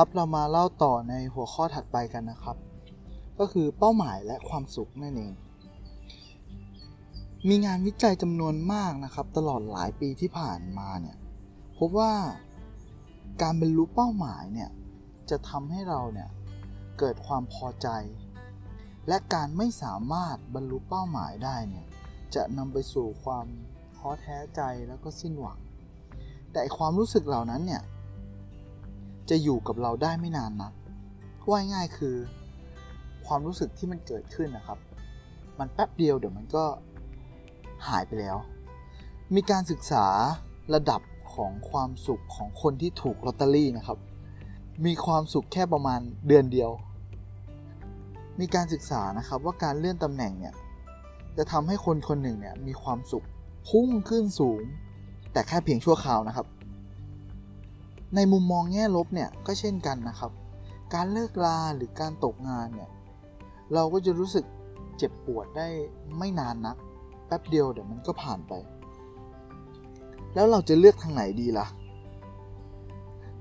ครับเรามาเล่าต่อในหัวข้อถัดไปกันนะครับ ก็คือเป้าหมายและความสุขนั่นเอง มีงานวิจัยจำนวนมากนะครับ ตลอดหลายปีที่ผ่านมาเนี่ยพบว่าการบรรลุเป้าหมายเนี่ยจะทำให้เราเนี่ยเกิดความพอใจ และการไม่สามารถบรรลุเป้าหมายได้เนี่ยจะนำไปสู่ความท้อแท้ใจแล้วก็สิ้นหวัง แต่ความรู้สึกเหล่านั้นเนี่ย จะอยู่กับเราได้ไม่นานนักว่าง่ายคือ ความรู้สึกที่มันเกิดขึ้นนะครับ มันแป๊บเดียวเดี๋ยวมันก็หายไปแล้ว มีการศึกษาระดับของความสุขของคนที่ถูกลอตเตอรี่นะครับ มีความสุขแค่ประมาณเดือนเดียว มีการศึกษานะครับว่าการเลื่อนตำแหน่งเนี่ยจะทำให้คนคนหนึ่งเนี่ยมีความสุขพุ่งขึ้นสูง แต่แค่เพียงชั่วคราวนะครับ ในมุมมองแง่ลบเนี่ยก็เช่นกันนะครับ การเลิกลาหรือการตกงานเนี่ยเราก็จะรู้สึกเจ็บปวดได้ไม่นานนัก แป๊บเดียวเดี๋ยวมันก็ผ่านไป แล้วเราจะเลือกทางไหนดีละ่ะ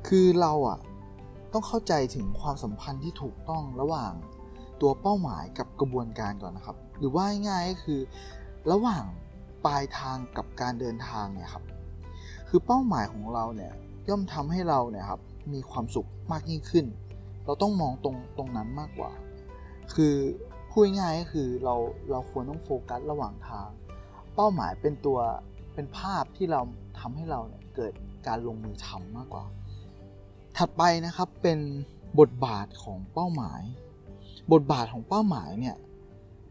คือเราอะต้องเข้าใจถึงความสัมพันธ์ที่ถูกต้องระหว่างตัวเป้าหมายกับกระบวนการก่อนนะครับ หรือว่าง่ายก็คือระหว่างปลายทางกับการเดินทางเนี่ยครับ คือเป้าหมายของเราเนี่ย ย่อมทำให้เราเนี่ยครับมีความสุขมากยิ่งขึ้น เราต้องมองตรงตรงนั้นมากกว่า คือพูดง่ายก็คือเราเราควรต้องโฟกัสระหว่างทาง เป้าหมายเป็นตัวเป็นภาพที่เราทำให้เราเนี่ยเกิดการลงมือทำมากกว่า ถัดไปนะครับเป็นบทบาทของเป้าหมาย บทบาทของเป้าหมายเนี่ย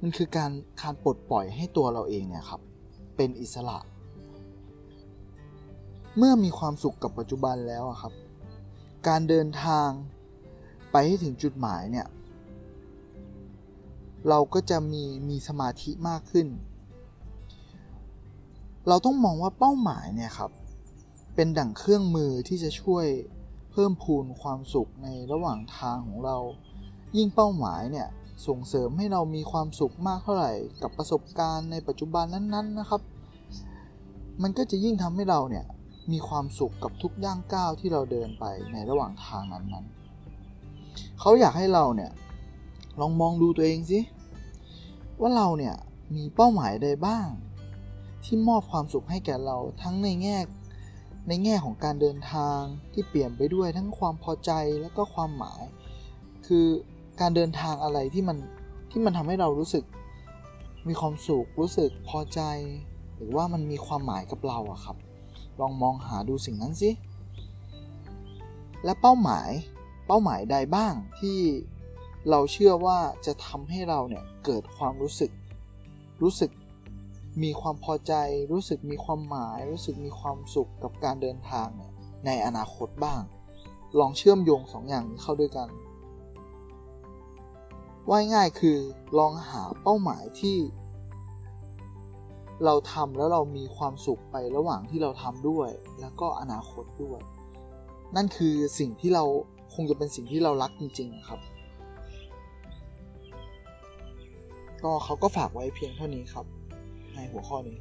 มันคือการการปลดปล่อยให้ตัวเราเองเนี่ยครับเป็นอิสระ เมื่อมีความสุขกับปัจจุบันแล้วครับ การเดินทางไปให้ถึงจุดหมายเนี่ยเราก็จะมีมีสมาธิมากขึ้น เราต้องมองว่าเป้าหมายเนี่ยครับ เป็นดั่งเครื่องมือที่จะช่วยเพิ่มพูนความสุขในระหว่างทางของเรา ยิ่งเป้าหมายเนี่ยส่งเสริมให้เรามีความสุขมากเท่าไหร่ กับประสบการณ์ในปัจจุบันนั้นๆนะครับ มันก็จะยิ่งทำให้เราเนี่ย มีความสุขกับทุกย่างก้าวที่เราเดินไปในระหว่างทางนั้นๆ เขาอยากให้เราเนี่ยลองมองดูตัวเองสิว่าเราเนี่ยมีเป้าหมายใดบ้าง ที่มอบความสุขให้แก่เราทั้งในแง่ในแง่ของการเดินทางที่เปลี่ยนไปด้วยทั้งความพอใจและก็ความหมาย คือการเดินทางอะไรที่มันที่มันทำให้เรารู้สึกมีความสุขรู้สึกพอใจ หรือว่ามันมีความหมายกับเราอะครับ ลองมองหาดูสิ่งนั้นสิ และเป้าหมายเป้าหมายใดบ้างที่เราเชื่อว่าจะทำให้เราเนี่ยเกิดความรู้สึก รู้สึกมีความพอใจ รู้สึกมีความหมาย รู้สึกมีความสุขกับการเดินทางเนี่ยในอนาคตบ้าง ลองเชื่อมโยงสองอย่างนี้เข้าด้วยกัน ว่าง่ายคือลองหาเป้าหมายที่ เราทำแล้วเรามีความสุขไประหว่างที่เราทำด้วย แล้วก็อนาคตด้วย นั่นคือสิ่งที่เราคงจะเป็นสิ่งที่เรารักจริงๆครับ ก็เขาก็ฝากไว้เพียงเท่านี้ครับ ในหัวข้อนี้